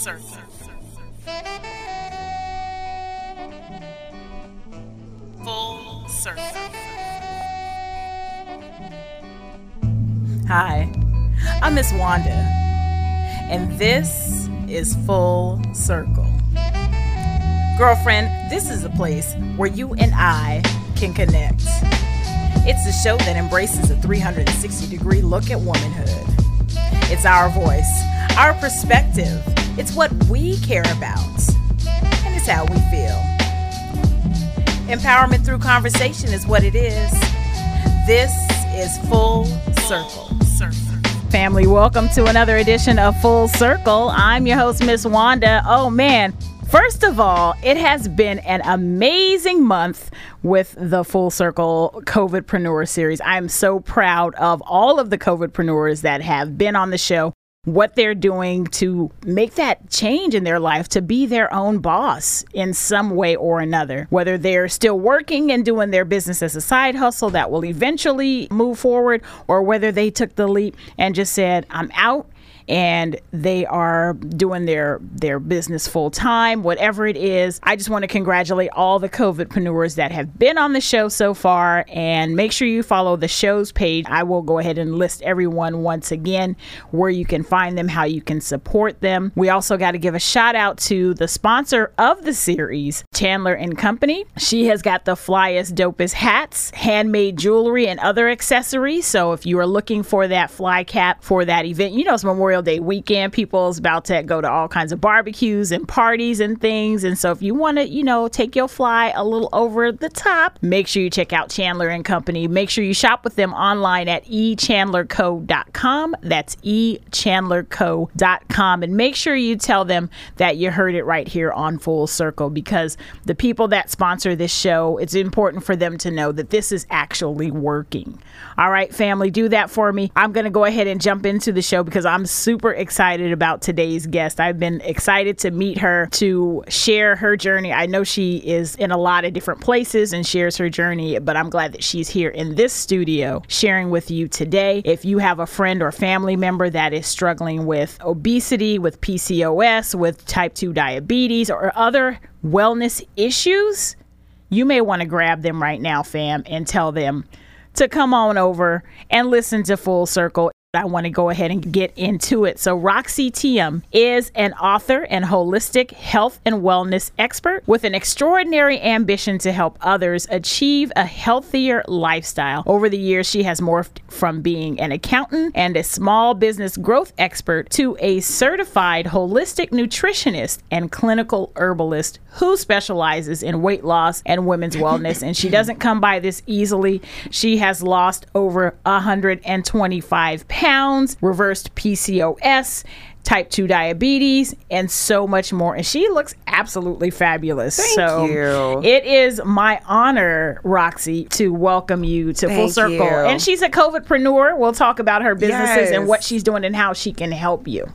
Full circle. Hi, I'm Miss Wanda, and this is Full Circle. Girlfriend, this is a place where you and I can connect. It's a show that embraces a 360 degree look at womanhood. It's our voice, our perspective, it's what we care about, and it's how we feel. Empowerment through conversation is what it is. This is Full Circle. Family, welcome to another edition of Full Circle. I'm your host, Miss Wanda. Oh man, First of all, it has been an amazing month with the Full Circle COVIDpreneur series. I'm so proud of all of the COVIDpreneurs that have been on the show, what they're doing to make that change in their life, to be their own boss in some way or another. Whether they're still working and doing their business as a side hustle that will eventually move forward, or whether they took the leap and just said, I'm out and they are doing their their business full time, whatever it is. I just want to congratulate all the COVIDpreneurs that have been on the show so far, and make sure you follow the show's page. I will go ahead and list everyone once again where you can find them, how you can support them. We also got to give a shout out to the sponsor of the series, Chandler and Company. She has got the flyest, dopest hats, handmade jewelry, and other accessories. So if you are looking for that fly cap for that event, you know it's Memorial Day weekend. People's about to go to all kinds of barbecues and parties and things. And so if you want to, you know, take your fly a little over the top, make sure you check out Chandler and Company. Make sure you shop with them online at echandlerco.com. That's echandlerco.com. And make sure you tell them that you heard it right here on Full Circle because the people that sponsor this show, it's important for them to know that this is actually working. All right, family, do that for me. I'm going to go ahead and jump into the show because I'm super excited about today's guest. I've been excited to meet her, to share her journey. I know she is in a lot of different places and shares her journey, but I'm glad that she's here in this studio sharing with you today. If you have a friend or family member that is struggling with obesity, with PCOS, with type 2 diabetes, or other wellness issues, you may want to grab them right now, fam, and tell them to come on over and listen to Full Circle. I want to go ahead and get into it. So, Roxy Thiam is an author and holistic health and wellness expert with an extraordinary ambition to help others achieve a healthier lifestyle. Over the years, she has morphed from being an accountant and a small business growth expert to a certified holistic nutritionist and clinical herbalist who specializes in weight loss and women's wellness. And she doesn't come by this easily. She has lost over 125 pounds, reversed PCOS, type 2 diabetes, and so much more. And she looks absolutely fabulous. Thank so you. it is my honor, Roxy, to welcome you to Full Circle. you. And she's a COVIDpreneur. We'll talk about her businesses and what she's doing and how she can help you.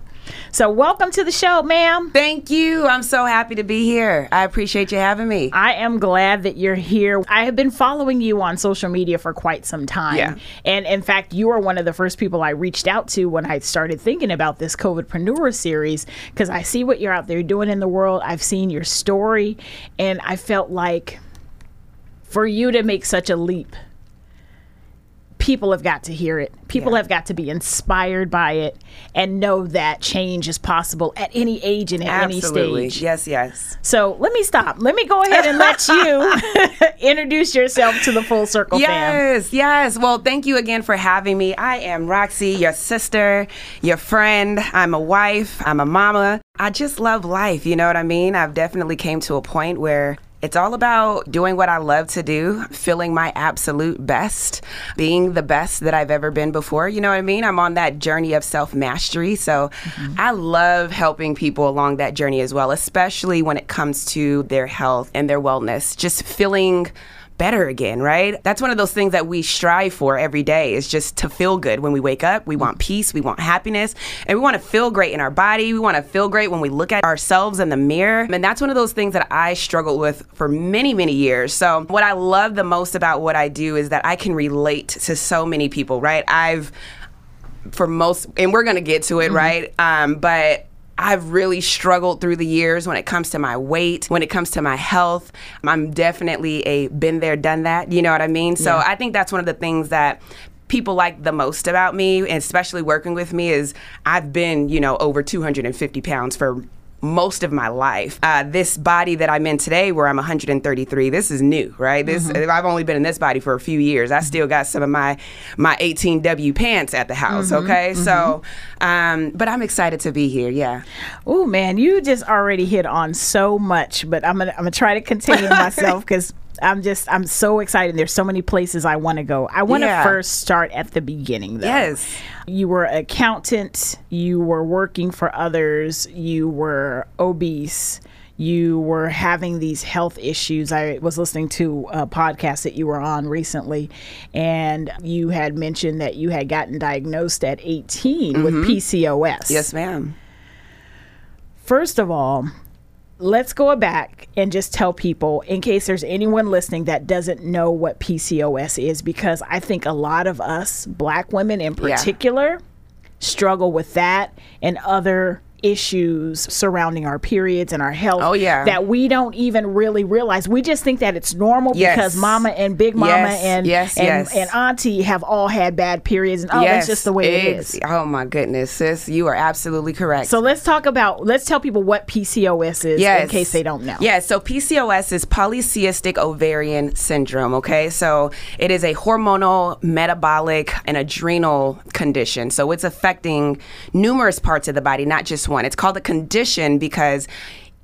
So welcome to the show, ma'am. Thank you. I'm so happy to be here. I appreciate you having me. I am glad that you're here. I have been following you on social media for quite some time. Yeah. And in fact, you are one of the first people I reached out to when I started thinking about this COVIDpreneur series because I see what you're out there doing in the world. I've seen your story, and I felt like for you to make such a leap, people have got to hear it. People Yeah. have got to be inspired by it and know that change is possible at any age and at Absolutely. any stage. Yes, yes. So let me stop. Let me go ahead and let you introduce yourself to the full circle fam. Yes, yes. Well, thank you again for having me. I am Roxy, your sister, your friend. I'm a wife, I'm a mama. I just love life, you know what I mean? I've definitely came to a point where it's all about doing what I love to do, feeling my absolute best, being the best that I've ever been before. You know what I mean? I'm on that journey of self mastery. So mm-hmm. I love helping people along that journey as well, especially when it comes to their health and their wellness. Just feeling better again, right? That's one of those things that we strive for every day is just to feel good when we wake up. We want peace, we want happiness, and we want to feel great in our body. We want to feel great when we look at ourselves in the mirror. And that's one of those things that I struggled with for many, many years. So, what I love the most about what I do is that I can relate to so many people, right? I've for most and we're going to get to it, right? Um but I've really struggled through the years when it comes to my weight, when it comes to my health. I'm definitely a been there, done that. You know what I mean? So I think that's one of the things that people like the most about me, and especially working with me, is I've been, you know, over 250 pounds for most of my life. Uh, this body that I'm in today, where I'm 133, this is new, right? This I've only been in this body for a few years. I still got some of my my 18W pants at the house. Okay, so, um, but I'm excited to be here. Yeah. Oh man, you just already hit on so much, but I'm gonna I'm gonna try to contain myself because I'm just I'm so excited. There's so many places I want to go. I want to Yeah. first start at the beginning though. Yes. You were an accountant, you were working for others, you were obese, you were having these health issues. I was listening to a podcast that you were on recently, and you had mentioned that you had gotten diagnosed at 18 with mm-hmm. PCOS. Yes, ma'am. First of all, let's go back and just tell people, in case there's anyone listening that doesn't know what PCOS is, because I think a lot of us, black women in Yeah. particular, struggle with that and other issues surrounding our periods and our health Oh, yeah. that we don't even really realize we just think that it's normal Yes. because mama and big mama Yes, and yes, and, yes. and auntie have all had bad periods and oh that's just the way it ex- is Oh my goodness, sis, you are absolutely correct. so let's talk about let's tell people what PCOS is in case they don't know Yeah, so PCOS is polycystic ovarian syndrome, okay? So it is a hormonal, metabolic, and adrenal condition. So it's affecting numerous parts of the body, not just one. It's called a condition because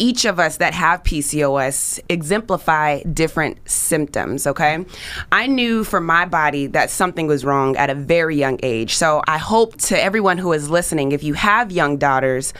each of us that have PCOS exemplify different symptoms, okay? I knew for my body that something was wrong at a very young age. So I hope to everyone who is listening, if you have young daughters,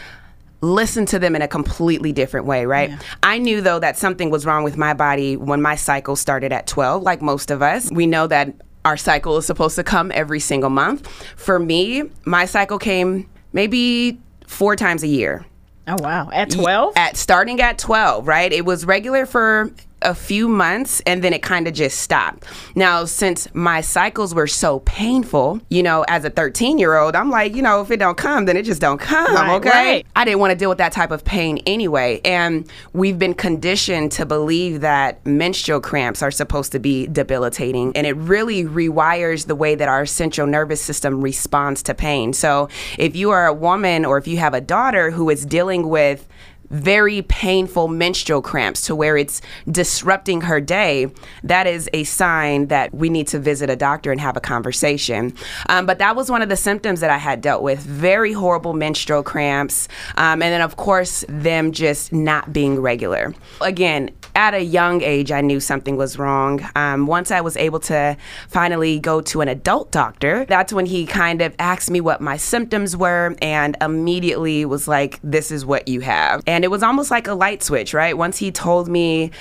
listen to them in a completely different way, right? I knew though that something was wrong with my body when my cycle started at 12, like most of us. We know that our cycle is supposed to come every single month. For me, my cycle came maybe four times a year. Oh wow. At 12 at starting at 12 right? It was regular for a few months and then it kind of just stopped. Now since my cycles were so painful you know as a 13 year old i'm like you know if it don't come then it just don't come Right, okay? right. i didn't want to deal with that type of pain anyway and we've been conditioned to believe that menstrual cramps are supposed to be debilitating and it really rewires the way that our central nervous system responds to pain. So if you are a woman or if you have a daughter who is dealing with very painful menstrual cramps to where it's disrupting her day, that is a sign that we need to visit a doctor and have a conversation. Um, but that was one of the symptoms that I had dealt with very horrible menstrual cramps. Um, and then, of course, them just not being regular. Again, at a young age, I knew something was wrong. Um, once I was able to finally go to an adult doctor, that's when he kind of asked me what my symptoms were and immediately was like, This is what you have. And it was almost like a light switch, right? Once he told me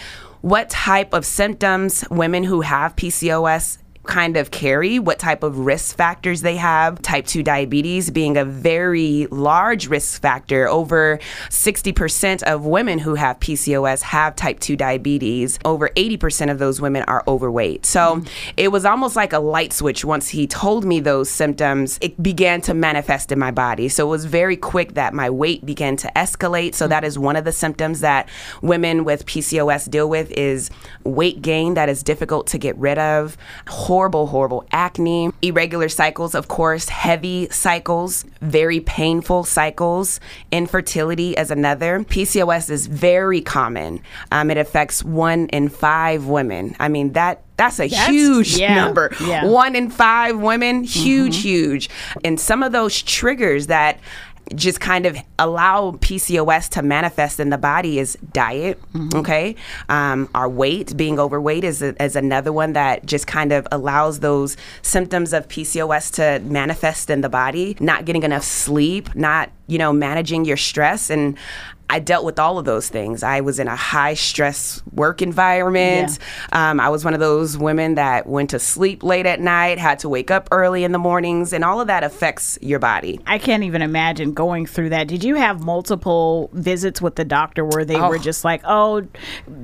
what type of symptoms women who have PCOS kind of carry, what type of risk factors they have. Type 2 diabetes being a very large risk factor. Over 60% of women who have PCOS have type 2 diabetes. Over 80% of those women are overweight. So it was almost like a light switch once he told me those symptoms. It began to manifest in my body. So it was very quick that my weight began to escalate. So that is one of the symptoms that women with PCOS deal with is weight gain that is difficult to get rid of horrible, horrible horrible acne, irregular cycles, of course, heavy cycles, very painful cycles, infertility as another. PCOS is very common. Um, it affects one in five women. I mean, that that's a That's- huge yeah, number. yeah. One in five women, huge, huge. And some of those triggers that just kind of allow PCOS to manifest in the body is diet. Okay, um, our weight, being overweight, is a, is another one that just kind of allows those symptoms of PCOS to manifest in the body. Not getting enough sleep, not you know managing your stress, and I dealt with all of those things. I was in a high stress work environment. Um, I was one of those women that went to sleep late at night, had to wake up early in the mornings, and all of that affects your body. I can't even imagine going through that. Did you have multiple visits with the doctor where they were Oh. just like, oh,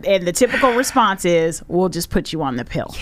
and the typical response is, we'll just put you on the pill?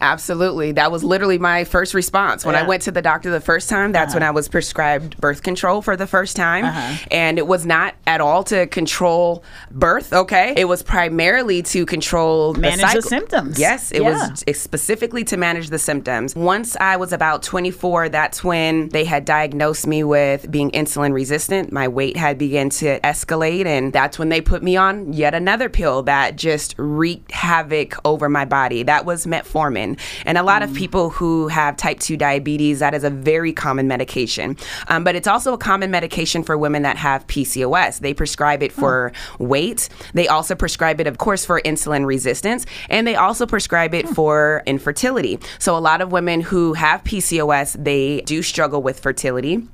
Absolutely. That was literally my first response. When I went to the doctor the first time, that's when uh-huh. I was prescribed birth control for the first time. Uh-huh. And it was not at all to control birth, okay? It was primarily to control Manage the, the symptoms. Yes, it Yeah. was specifically to manage the symptoms. Once I was about 24, that's when they had diagnosed me with being insulin resistant. My weight had begun to escalate, and that's when they put me on yet another pill that just wreaked havoc over my body. That was metformin. And a lot of people who have type 2 diabetes, that is a very common medication. Um, but it's also a common medication for women that have PCOS. They prescribe it for weight. They also prescribe it, of course, for insulin resistance. And they also prescribe it for infertility. So a lot of women who have PCOS, they do struggle with fertility.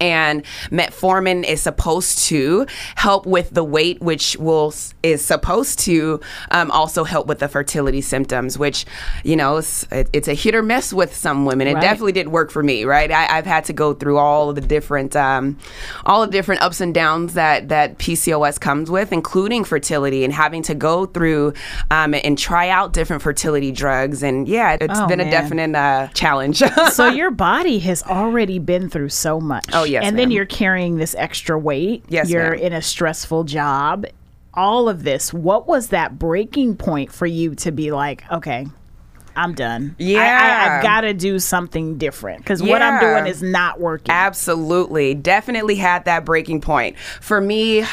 And metformin is supposed to help with the weight, which will is supposed to um, also help with the fertility symptoms. Which, you know, it's, it's a hit or miss with some women. It Right. definitely didn't work for me. Right, I, I've had to go through all of the different, um, all the different ups and downs that that PCOS comes with, including fertility, and having to go through um, and try out different fertility drugs. And yeah, it's Oh, been a definite uh, challenge. so your body has already been through so much. Oh, Oh, yes, And then you're carrying this extra weight. Yes, You're ma'am. in a stressful job. All of this. What was that breaking point for you to be like, okay, I'm done. I, I, Yeah. have got to do something different because what I'm doing is not working. Absolutely. Definitely had that breaking point. For me,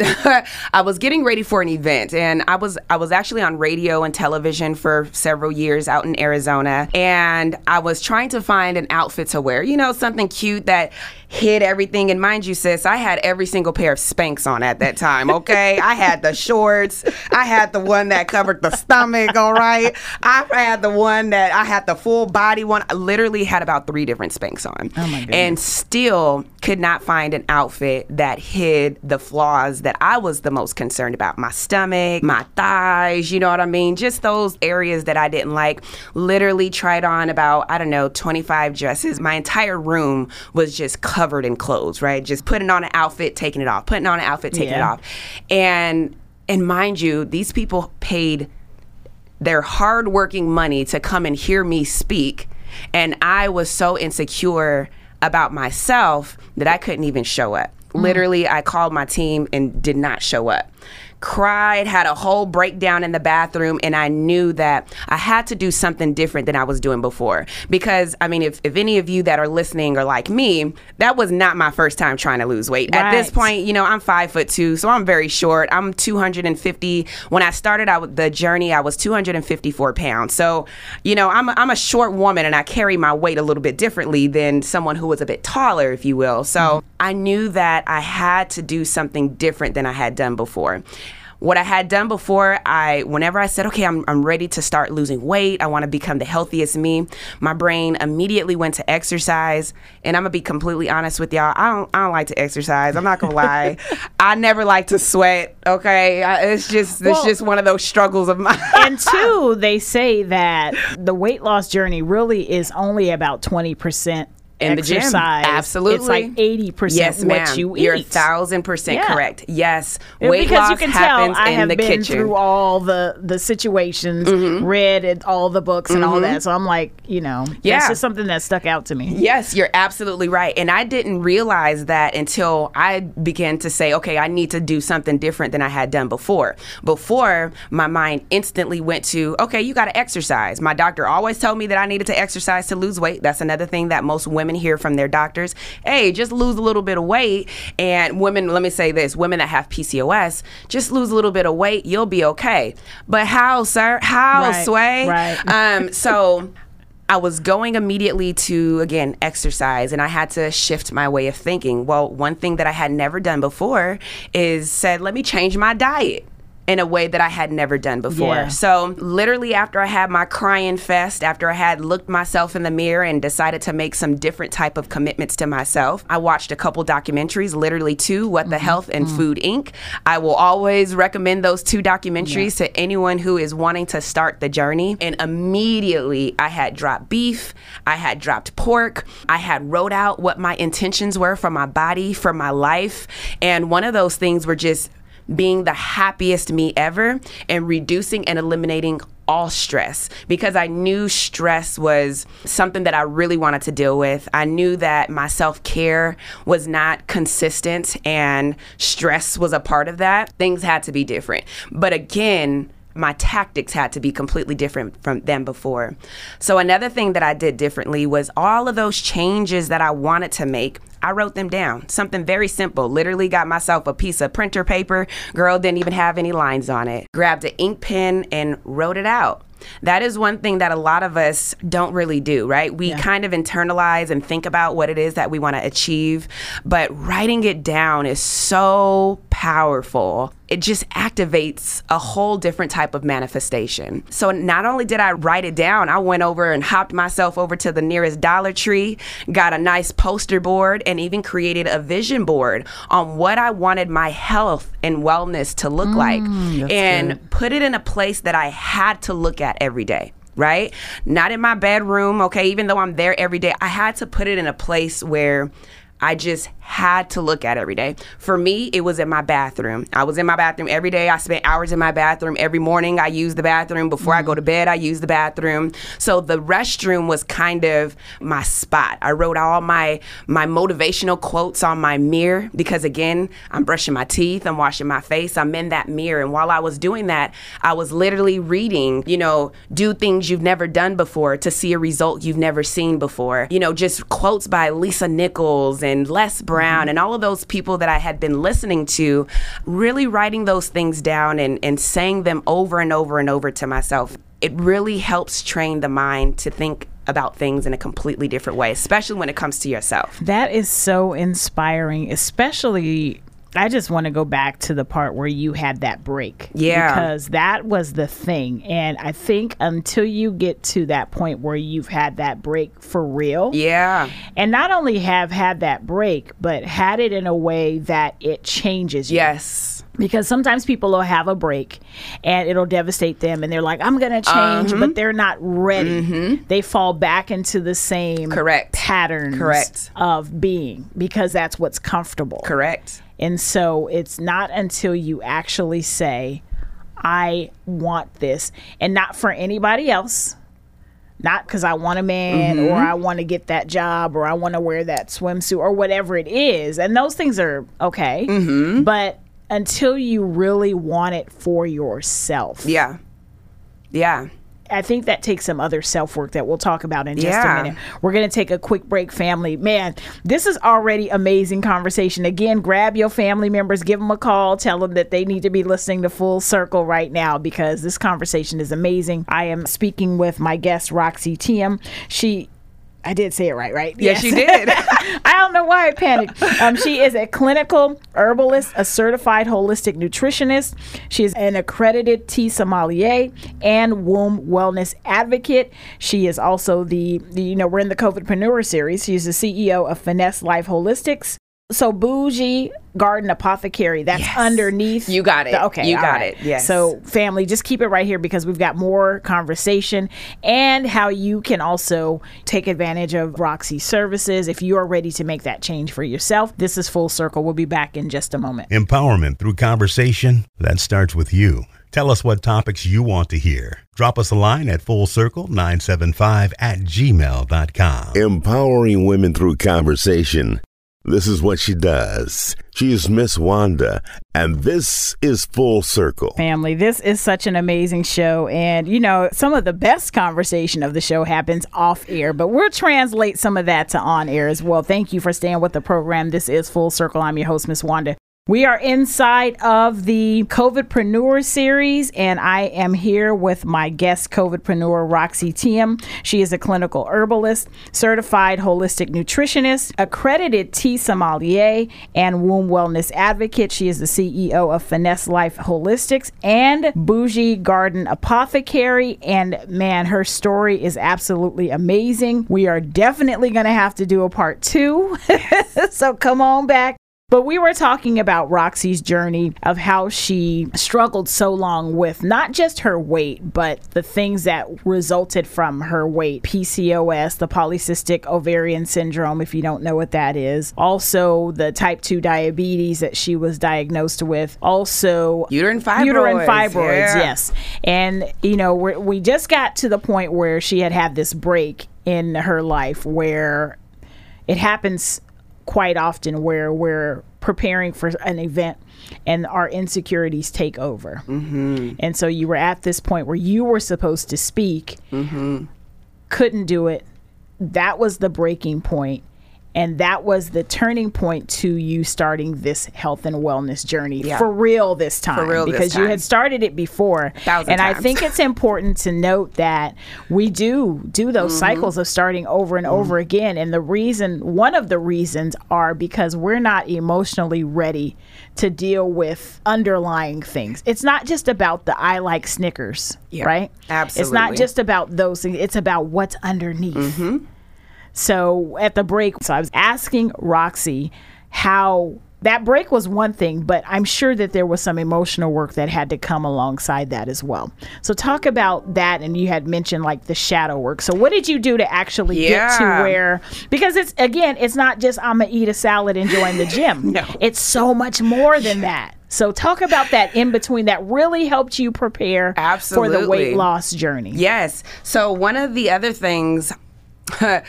I was getting ready for an event and I was I was actually on radio and television for several years out in Arizona and I was trying to find an outfit to wear. You know, something cute that hid everything and mind you sis, I had every single pair of Spanx on at that time, okay? I had the shorts, I had the one that covered the stomach, all right? I had the one that I had the full body one. I literally had about 3 different Spanx on. Oh, my goodness. And still could not find an outfit that hid the flaws that I was the most concerned about my stomach, my thighs, you know what I mean? Just those areas that I didn't like. Literally tried on about, I don't know, 25 dresses. My entire room was just covered in clothes, right? Just putting on an outfit, taking it off, putting on an outfit, taking it off. And and mind you, these people paid their hardworking money to come and hear me speak. And I was so insecure about myself that I couldn't even show up. Mm. Literally, I called my team and did not show up. Cried, had a whole breakdown in the bathroom, and I knew that I had to do something different than I was doing before. Because, I mean, if, if any of you that are listening are like me, that was not my first time trying to lose weight. At this point, you know, I'm five foot two, so I'm very short. I'm 250. When I started out with the journey, I was 254 pounds. So, you know, I'm a, I'm a short woman and I carry my weight a little bit differently than someone who was a bit taller, if you will. So mm-hmm. I knew that I had to do something different than I had done before what I had done before, I whenever I said, okay, I'm, I'm ready to start losing weight, I want to become the healthiest me, my brain immediately went to exercise. And I'm gonna be completely honest with y'all, I don't I don't like to exercise. I'm not gonna lie. I never like to sweat. Okay, I, it's just it's Well- just one of those struggles of mine. and two, they say that the weight loss journey really is only about 20% In the gym. exercise. Absolutely. It's like 80% yes, what ma'am. you eat. You're a thousand percent Yeah. correct. Yes, Yeah, weight because loss you can happens tell I in have the been kitchen. Mm-hmm. through all the the situations, read it, all the books and all that. So I'm like, you know, Yeah. that's just something that stuck out to me. Yes, you're absolutely right. And I didn't realize that until I began to say, okay, I need to do something different than I had done before. Before, my mind instantly went to, okay, you got to exercise. My doctor always told me that I needed to exercise to lose weight. That's another thing that most women hear from their doctors. Hey, just lose a little bit of weight. And women, let me say this women that have PCOS, just lose a little bit of weight, you'll be okay. But how, sir? How, Right, Sway? right. Um, so I was going immediately to again exercise and I had to shift my way of thinking. Well, one thing that I had never done before is said, let me change my diet in a way that I had never done before. Yeah. So, literally after I had my crying fest, after I had looked myself in the mirror and decided to make some different type of commitments to myself, I watched a couple documentaries, literally two, What the mm-hmm. Health and mm-hmm. Food Inc. I will always recommend those two documentaries to anyone who is wanting to start the journey. And immediately I had dropped beef, I had dropped pork, I had wrote out what my intentions were for my body, for my life, and one of those things were just being the happiest me ever and reducing and eliminating all stress because I knew stress was something that I really wanted to deal with. I knew that my self care was not consistent and stress was a part of that. Things had to be different. But again, my tactics had to be completely different from than before. So another thing that I did differently was all of those changes that I wanted to make, I wrote them down. Something very simple. Literally got myself a piece of printer paper. Girl didn't even have any lines on it. Grabbed an ink pen and wrote it out. That is one thing that a lot of us don't really do, right? We yeah. kind of internalize and think about what it is that we want to achieve, but writing it down is so powerful it just activates a whole different type of manifestation. So not only did I write it down, I went over and hopped myself over to the nearest Dollar Tree, got a nice poster board, and even created a vision board on what I wanted my health and wellness to look mm, like and good. put it in a place that I had to look at every day right? Not in my bedroom, okay? Even though I'm there every day, I had to put it in a place where I just had to look at every day. For me, it was in my bathroom. I was in my bathroom every day. I spent hours in my bathroom. Every morning, I used the bathroom. Before. I go to bed, I use the bathroom. So the restroom was kind of my spot. I wrote all my my motivational quotes on my mirror because again, I'm brushing my teeth, I'm washing my face, I'm in that mirror. And while I was doing that, I was literally reading, you know, do things you've never done before to see a result you've never seen before. You know, just quotes by Lisa Nichols and Les Brown Mm-hmm. and all of those people that I had been listening to, really writing those things down and, and saying them over and over and over to myself. It really helps train the mind to think about things in a completely different way, especially when it comes to yourself. That is so inspiring, especially I just want to go back to the part where you had that break. Yeah. Because that was the thing. And I think until you get to that point where you've had that break for real. Yeah. And not only have had that break, but had it in a way that it changes you. Yes. Because sometimes people will have a break and it'll devastate them and they're like, I'm going to change, uh-huh. but they're not ready. Mm-hmm. They fall back into the same Correct. patterns Correct. of being because that's what's comfortable. Correct. And so it's not until you actually say, I want this, and not for anybody else, not because I want a man mm-hmm. or I want to get that job or I want to wear that swimsuit or whatever it is. And those things are okay. Mm-hmm. But until you really want it for yourself. Yeah. Yeah. I think that takes some other self work that we'll talk about in just yeah. a minute. We're going to take a quick break, family. Man, this is already amazing conversation. Again, grab your family members, give them a call, tell them that they need to be listening to Full Circle right now because this conversation is amazing. I am speaking with my guest, Roxy Thiam. She I did say it right, right? Yes, yes you did. I don't know why I panicked. Um, she is a clinical herbalist, a certified holistic nutritionist. She is an accredited tea sommelier and womb wellness advocate. She is also the, the you know, we're in the COVIDpreneur series. She's the CEO of Finesse Life Holistics. So bougie garden apothecary that's yes. underneath you got it. the, okay you got right. it. Yes. So family just keep it right here because we've got more conversation and how you can also take advantage of roxy's services if you are ready to make that change for yourself. This is full circle. We'll be back in just a moment. Empowerment through conversation that starts with you. Tell us what topics you want to hear. Drop us a line at full circle 975 at gmail.com empowering women through conversation this is what she does. She is Miss Wanda, and this is Full Circle. Family, this is such an amazing show. And, you know, some of the best conversation of the show happens off air, but we'll translate some of that to on air as well. Thank you for staying with the program. This is Full Circle. I'm your host, Miss Wanda. We are inside of the COVIDpreneur series, and I am here with my guest, COVIDpreneur Roxy Thiam. She is a clinical herbalist, certified holistic nutritionist, accredited tea sommelier, and womb wellness advocate. She is the CEO of Finesse Life Holistics and Bougie Garden Apothecary. And man, her story is absolutely amazing. We are definitely going to have to do a part two. so come on back But we were talking about Roxy's journey of how she struggled so long with not just her weight, but the things that resulted from her weight PCOS, the polycystic ovarian syndrome, if you don't know what that is. Also, the type 2 diabetes that she was diagnosed with. Also, Uterine fibroids. Uterine fibroids, yeah. yes. And, you know, we we just got to the point where she had had this break in her life where it happens quite often where we're preparing for an event and our insecurities take over. Mm-hmm. And so you were at this point where you were supposed to speak, couldn't do it. That was the breaking point, And that was the turning point to you starting this health and wellness journey Yeah. for real this time. real this because you had started it before. Thousand and I think it's important to note that we do do those Mm-hmm. cycles of starting over and over again. And the reason, one of the reasons are because we're not emotionally ready to deal with underlying things. It's not just about the I like Snickers, Yeah, right? It's not just about those things, it's about what's underneath. Mm-hmm. So at the break, so I was asking Roxy how that break was one thing, but I'm sure that there was some emotional work that had to come alongside that as well. So talk about that, and you had mentioned like the shadow work. So what did you do to actually get to where? Because it's again, it's not just I'm gonna eat a salad and join the gym. No. it's so much more than that. So talk about that in between that really helped you prepare for the weight loss journey. Yes. So one of the other things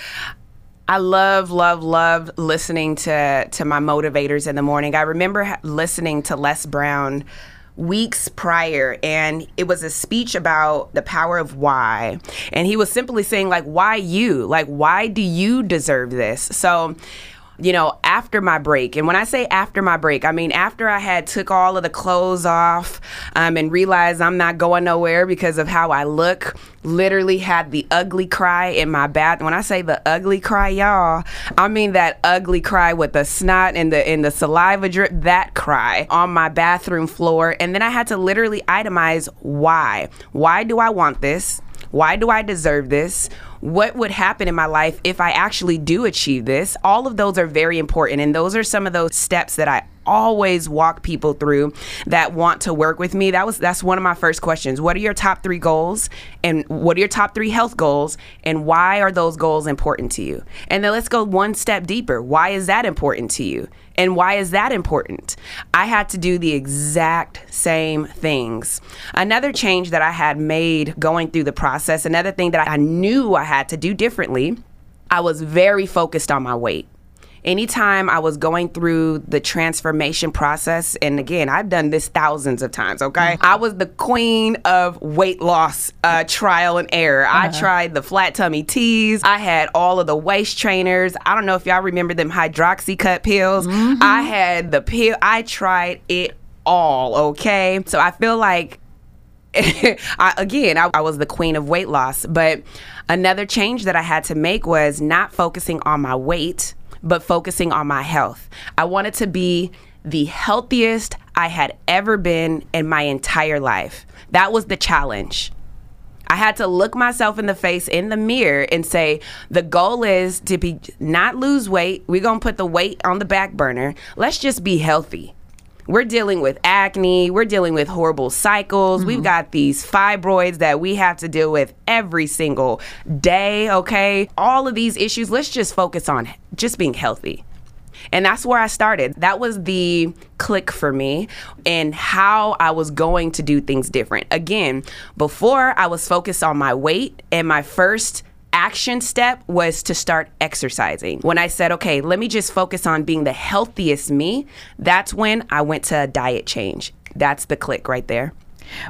I love, love, love listening to to my motivators in the morning. I remember listening to Les Brown weeks prior and it was a speech about the power of why. And he was simply saying like why you? Like why do you deserve this? So you know, after my break, and when I say after my break, I mean after I had took all of the clothes off um, and realized I'm not going nowhere because of how I look. Literally had the ugly cry in my bath. When I say the ugly cry, y'all, I mean that ugly cry with the snot and the and the saliva drip. That cry on my bathroom floor, and then I had to literally itemize why. Why do I want this? Why do I deserve this? What would happen in my life if I actually do achieve this? All of those are very important. And those are some of those steps that I always walk people through that want to work with me. That was that's one of my first questions. What are your top 3 goals and what are your top 3 health goals and why are those goals important to you? And then let's go one step deeper. Why is that important to you? And why is that important? I had to do the exact same things. Another change that I had made going through the process, another thing that I knew I had to do differently, I was very focused on my weight. Anytime I was going through the transformation process, and again, I've done this thousands of times, okay? Mm-hmm. I was the queen of weight loss uh, trial and error. I uh-huh. tried the flat tummy teas. I had all of the waist trainers. I don't know if y'all remember them Hydroxycut pills. Mm-hmm. I had the pill. I tried it all, okay? So I feel like I, again, I, I was the queen of weight loss. But another change that I had to make was not focusing on my weight, but focusing on my health. I wanted to be the healthiest I had ever been in my entire life. That was the challenge. I had to look myself in the face in the mirror and say, the goal is to be not lose weight. We're gonna put the weight on the back burner. Let's just be healthy. We're dealing with acne, we're dealing with horrible cycles. We've mm-hmm. got these fibroids that we have to deal with every single day, okay? All of these issues, let's just focus on just being healthy. And that's where I started. That was the click for me and how I was going to do things different. Again, before I was focused on my weight, and my first action step was to start exercising. When I said, okay, let me just focus on being the healthiest me, that's when I went to a diet change. That's the click right there.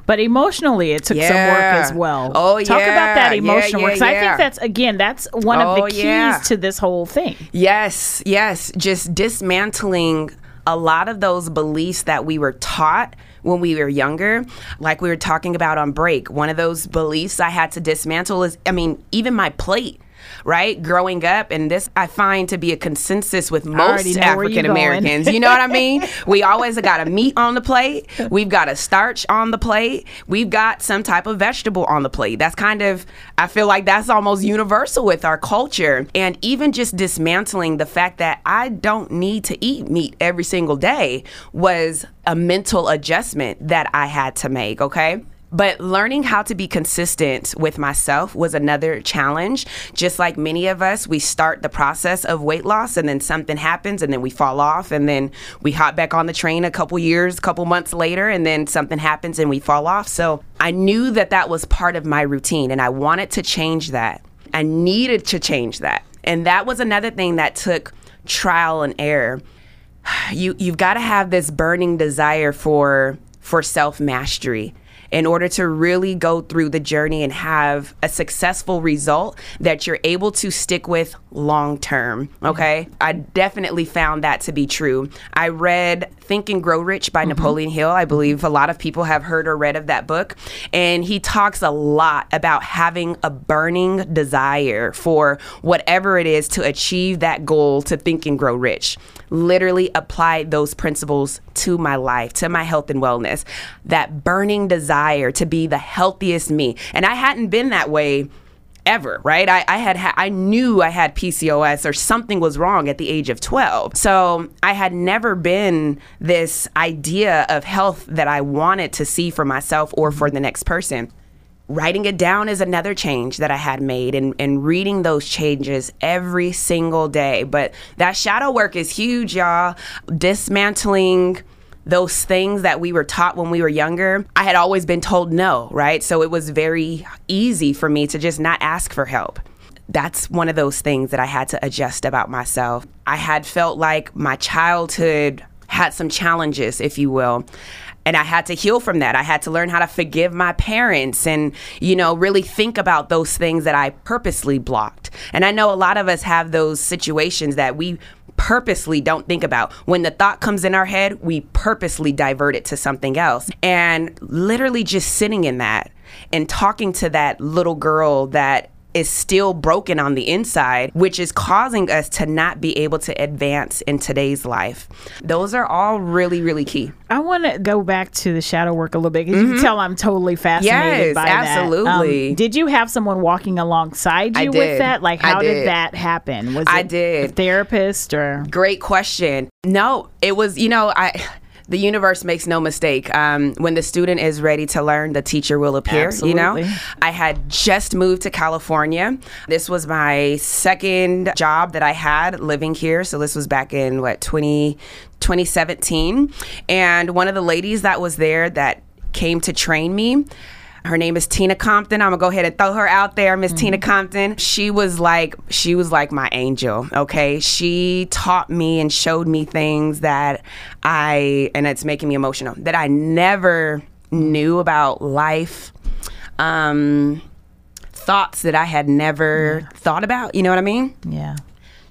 But emotionally, it took some work as well. Oh, Talk about that yeah. emotional Yeah, work. 'cause I yeah, think that's again, that's one of Oh, the keys yeah. to this whole thing. Yes, yes. Just dismantling a lot of those beliefs that we were taught when we were younger, like we were talking about on break. One of those beliefs I had to dismantle is, I mean, even my plate. Right? Growing up, and this I find to be a consensus with most know where you're African Americans. You know what I mean? We always got a meat on the plate. We've got a starch on the plate. We've got some type of vegetable on the plate. That's kind of, I feel like that's almost universal with our culture. And even just dismantling the fact that I don't need to eat meat every single day was a mental adjustment that I had to make, okay? But learning how to be consistent with myself was another challenge. Just like many of us, we start the process of weight loss and then something happens and then we fall off and then we hop back on the train a couple years, couple months later and then something happens and we fall off. So I knew that that was part of my routine and I wanted to change that. I needed to change that. And that was another thing that took trial and error. You you've got to have this burning desire for for self-mastery in order to really go through the journey and have a successful result that you're able to stick with long term. Okay. Mm-hmm. I definitely found that to be true. I read Think and Grow Rich by mm-hmm. Napoleon Hill. I believe a lot of people have heard or read of that book. And he talks a lot about having a burning desire for whatever it is to achieve that goal to think and grow rich. Literally apply those principles to my life, to my health and wellness. That burning desire to be the healthiest me. And I hadn't been that way ever, right? I, I had ha- I knew I had PCOS or something was wrong at the age of 12. So I had never been this idea of health that I wanted to see for myself or for the next person. Writing it down is another change that I had made and, and reading those changes every single day. But that shadow work is huge, y'all. Dismantling those things that we were taught when we were younger, I had always been told no, right? So it was very easy for me to just not ask for help. That's one of those things that I had to adjust about myself. I had felt like my childhood had some challenges, if you will. And I had to heal from that. I had to learn how to forgive my parents and, you know, really think about those things that I purposely blocked. And I know a lot of us have those situations that we purposely don't think about. When the thought comes in our head, we purposely divert it to something else. And literally just sitting in that and talking to that little girl that is still broken on the inside, which is causing us to not be able to advance in today's life. Those are all really, really key. I want to go back to the shadow work a little bit because you can tell I'm totally fascinated Mm-hmm. Yes, by that. absolutely. Um, did you have someone walking alongside you with that? Like, how did. did. that happen? Was I did. a therapist or? Great question. No, it was, you know, I. The universe makes no mistake. Um, when the student is ready to learn, the teacher will appear. You know, I had just moved to California. This was my second job that I had living here. So this was back in what 20, 2017, and one of the ladies that was there that came to train me. Her name is Tina Compton. I'm gonna go ahead and throw her out there, Miss Tina Compton. She was like she was like my angel. Okay, she taught me and showed me things that I and it's making me emotional that I never knew about life. Um, thoughts that I had never thought about. You know what I mean? Yeah.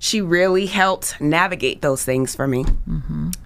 She really helped navigate those things for me.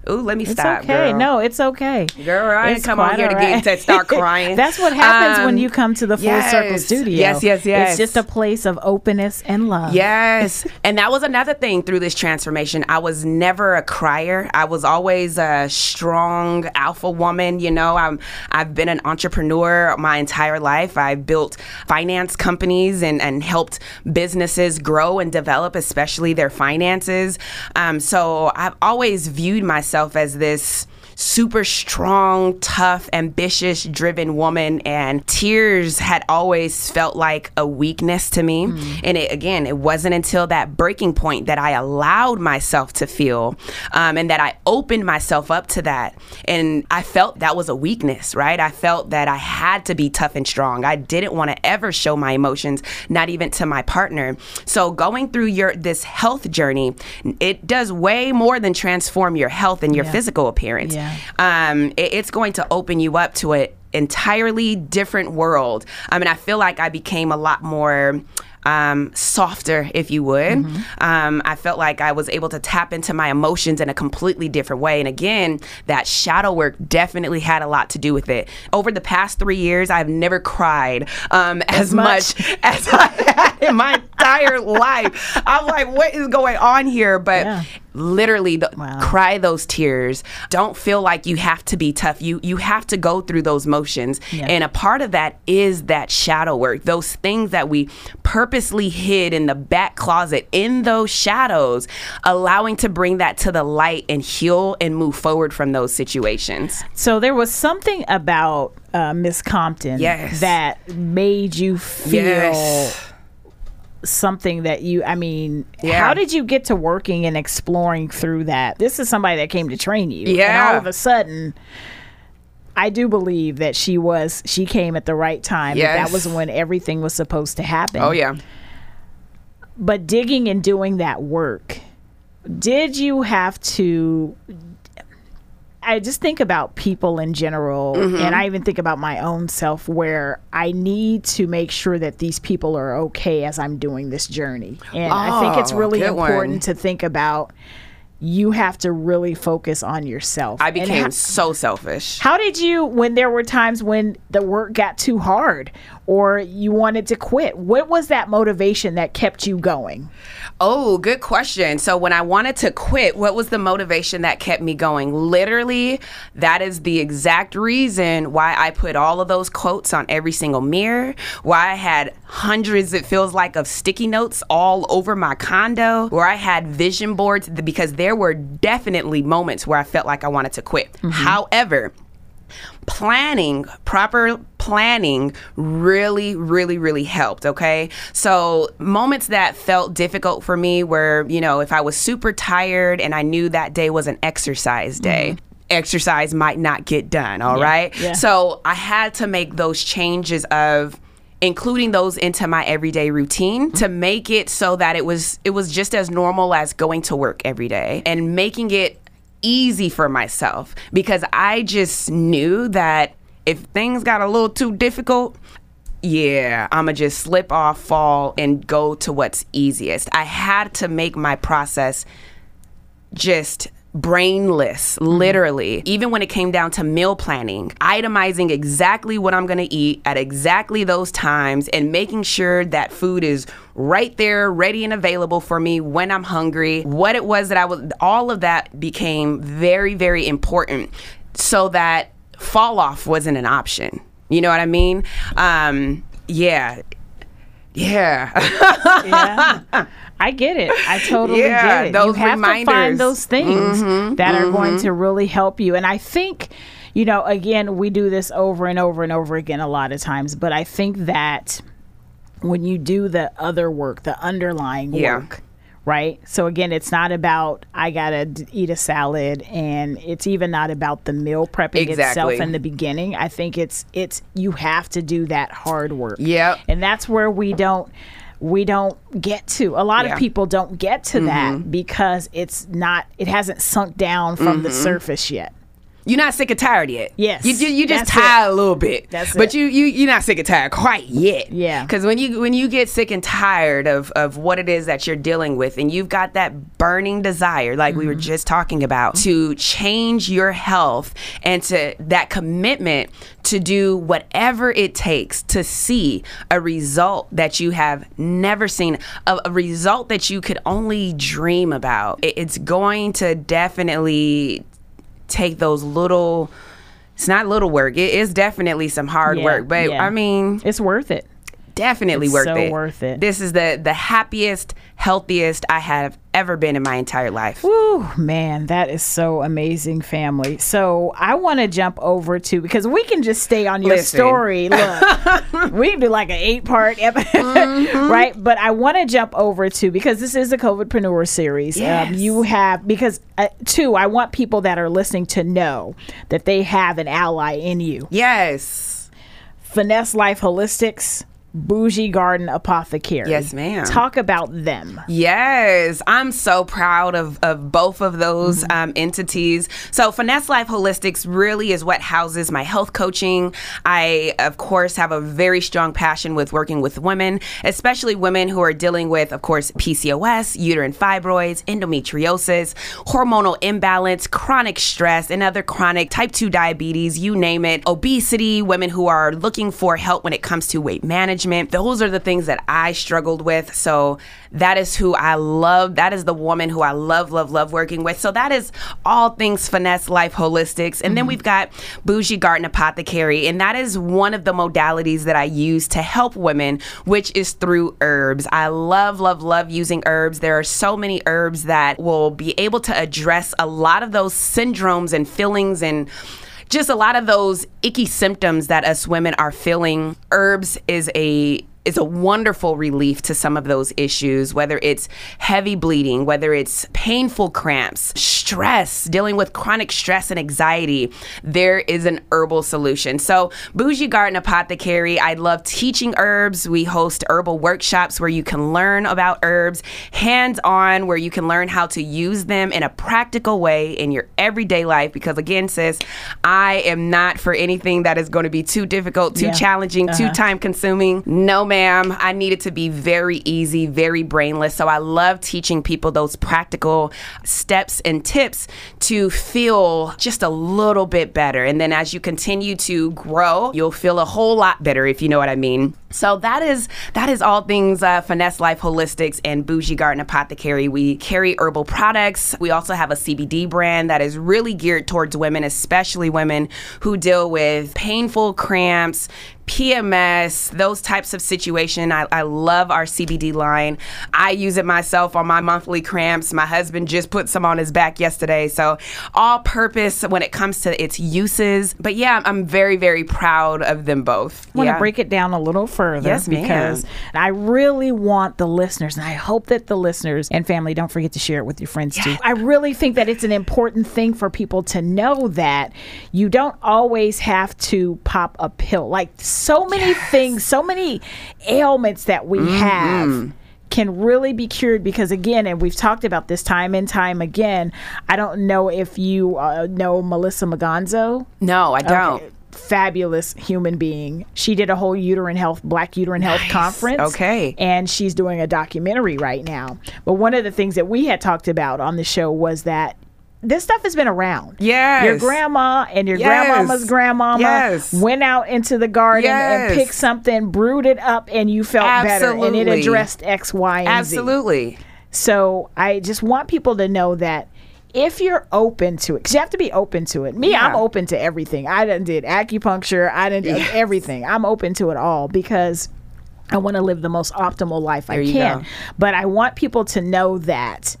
Ooh, let me It's stop. okay. girl. No, it's okay. Girl, I didn't It's come on here to get right. to start crying. That's what happens when Um, you come to the Full Circle. Studio. Yes, yes, yes. It's just a place of openness and love. Yes. and that was another thing through this transformation. I was never a crier. I was always a strong alpha woman, you know. I'm I've been an entrepreneur my entire life. I've built finance companies and and helped businesses grow and develop, especially their finances. Um, so I've always viewed myself as this super strong, tough, ambitious, driven woman, and tears had always felt like a weakness to me. And it, again, it wasn't until that breaking point that I allowed myself to feel um, and that I opened myself up to that. And I felt that was a weakness, right? I felt that I had to be tough and strong. I didn't want to ever show my emotions, not even to my partner. So going through your this health journey, it does way more than transform your health and your Yeah. physical appearance Yeah. Um, it- it's going to open you up to an entirely different world. I mean, I feel like I became a lot more um, softer, if you would. Um, I felt like I was able to tap into my emotions in a completely different way. And again, that shadow work definitely had a lot to do with it. Over the past three years, I've never cried um, as, much. much. as I had in my entire life. I'm like, what is going on here? But Yeah. Literally the, Wow. cry those tears don't feel like you have to be tough you you have to go through those motions Yeah. and a part of that is that shadow work those things that we purposely hid in the back closet in those shadows allowing to bring that to the light and heal and move forward from those situations So there was something about uh, Miss Compton Yes. that made you feel Yes. Something that you. I mean, Yeah. how did you get to working and exploring through that? This is somebody that came to train you, yeah and Yeah. all of a sudden. I do believe that she was she came at the right time. Yes. That was when everything was supposed to happen. oh yeah but digging and doing that work did you have to i just think about people in general Mm-hmm. and i even think about my own self where i need to make sure that these people are okay as i'm doing this journey and i think it's Oh, really good one. important to think about you have to really focus on yourself i became how- so selfish how did you, when there were times when the work got too hard or you wanted to quit? What was that motivation that kept you going? Oh, good question. So, when I wanted to quit, what was the motivation that kept me going? Literally, that is the exact reason why I put all of those quotes on every single mirror, why I had hundreds, it feels like, of sticky notes all over my condo, where I had vision boards, because there were definitely moments where I felt like I wanted to quit. Mm-hmm. However, planning, proper planning really, really, really helped. Okay. So, moments that felt difficult for me were, you know, if I was super tired and I knew that day was an exercise day. Mm-hmm. Exercise might not get done, all right. yeah. So I had to make those changes of including those into my everyday routine mm-hmm. to make it so that it was it was just as normal as going to work every day and making it easy for myself because I just knew that if things got a little too difficult, yeah, I'ma just slip off, fall, and go to what's easiest. I had to make my process just brainless, mm-hmm. literally. Even when it came down to meal planning, itemizing exactly what I'm gonna eat at exactly those times and making sure that food is right there, ready and available for me when I'm hungry. What it was that I was, all of that became very, very important so that fall off wasn't an option. You know what I mean? Um, yeah. Yeah. Yeah. I get it. I totally Yeah, get it. those you have to reminders. Mm-hmm, find those things that are going to really help you. And I think, you know, again, we do this over and over and over again a lot of times, but I think that when you do the other work, the underlying Yeah. work, right? So again, it's not about I gotta d- eat a salad, and it's even not about the meal prepping itself in the beginning. I think it's it's you have to do that hard work. Yep. and that's where we don't we don't get to. A lot Yeah. Mm-hmm. of people don't get to that because it's not it hasn't sunk down from the surface yet. You're not sick and tired yet. Yes, You you, you just that's tired it. a little bit. That's but it. you you you're not sick and tired quite yet. Yeah. Because when you when you get sick and tired of of what it is that you're dealing with, and you've got that burning desire, like Mm-hmm. we were just talking about, to change your health and to that commitment to do whatever it takes to see a result that you have never seen, a, a result that you could only dream about. It- it's going to definitely take those little it's not little work it is definitely some hard Yeah, work but yeah. i mean It's worth it. Definitely It's worth so it worth it. this is the the happiest healthiest i have ever been in my entire life Woo, man, that is so amazing, family. So I want to jump over to because we can just stay on your Listen. story. Look, we can do like an eight-part episode, Mm-hmm. right? But I want to jump over to because this is a COVIDpreneur series. Yes. Um, you have because uh, two, I want people that are listening to know that they have an ally in you. yes Finesse Life Holistics. Bougie Garden Apothecary. Yes, ma'am. Talk about them. Yes, I'm so proud of, of both of those Mm-hmm. um, entities. So, Finesse Life Holistics really is what houses my health coaching. I, of course, have a very strong passion with working with women, especially women who are dealing with, of course, PCOS, uterine fibroids, endometriosis, hormonal imbalance, chronic stress, and other chronic type 2 diabetes, you name it, obesity, women who are looking for help when it comes to weight management. Those are the things that I struggled with. So, that is who I love. That is the woman who I love, love, love working with. So that is all things finesse life holistics. And then mm-hmm. we've got Bougie Garden Apothecary, and that is one of the modalities that I use to help women, which is through herbs. I love, love, love using herbs. There are so many herbs that will be able to address a lot of those syndromes and feelings and just a lot of those icky symptoms that us women are feeling. Herbs is a is a wonderful relief to some of those issues, whether it's heavy bleeding, whether it's painful cramps, stress, dealing with chronic stress and anxiety. There is an herbal solution. So, Bougie Garden Apothecary, I love teaching herbs. We host herbal workshops where you can learn about herbs, hands on, where you can learn how to use them in a practical way in your everyday life. Because, again, sis, I am not for anything that is going to be too difficult, too Yeah. challenging, too Uh-huh. time consuming. No, ma'am. I need it to be very easy, very brainless. So I love teaching people those practical steps and tips to feel just a little bit better. And then as you continue to grow, you'll feel a whole lot better, if you know what I mean. So that is that is all things uh, finesse life holistics and bougie garden apothecary. We carry herbal products. We also have a CBD brand that is really geared towards women, especially women who deal with painful cramps, PMS, those types of situation. I, I love our CBD line. I use it myself on my monthly cramps. My husband just put some on his back yesterday. So all purpose when it comes to its uses. But yeah, I'm very, very proud of them both. I want to Yeah. break it down a little further Yes, ma'am. because I really want the listeners, and I hope that the listeners and family don't forget to share it with your friends too. I really think that it's an important thing for people to know that you don't always have to pop a pill. Like so many things, so many ailments that we Mm-hmm. have can really be cured because again and we've talked about this time and time again i don't know if you uh, know melissa maganzo No, I don't. Okay. Fabulous human being. She did a whole uterine health, Black Uterine Health conference. Okay. And she's doing a documentary right now. But one of the things that we had talked about on the show was that this stuff has been around. Yes. Your grandma and your Yes. grandmama's grandmama Yes. went out into the garden Yes. and picked something, brewed it up, and you felt better. And it addressed X, Y, and Z. Absolutely. So I just want people to know that if you're open to it, because you have to be open to it. Me, Yeah. I'm open to everything. I done did acupuncture. I done did everything. I'm open to it all because I want to live the most optimal life I There you can. But I want people to know that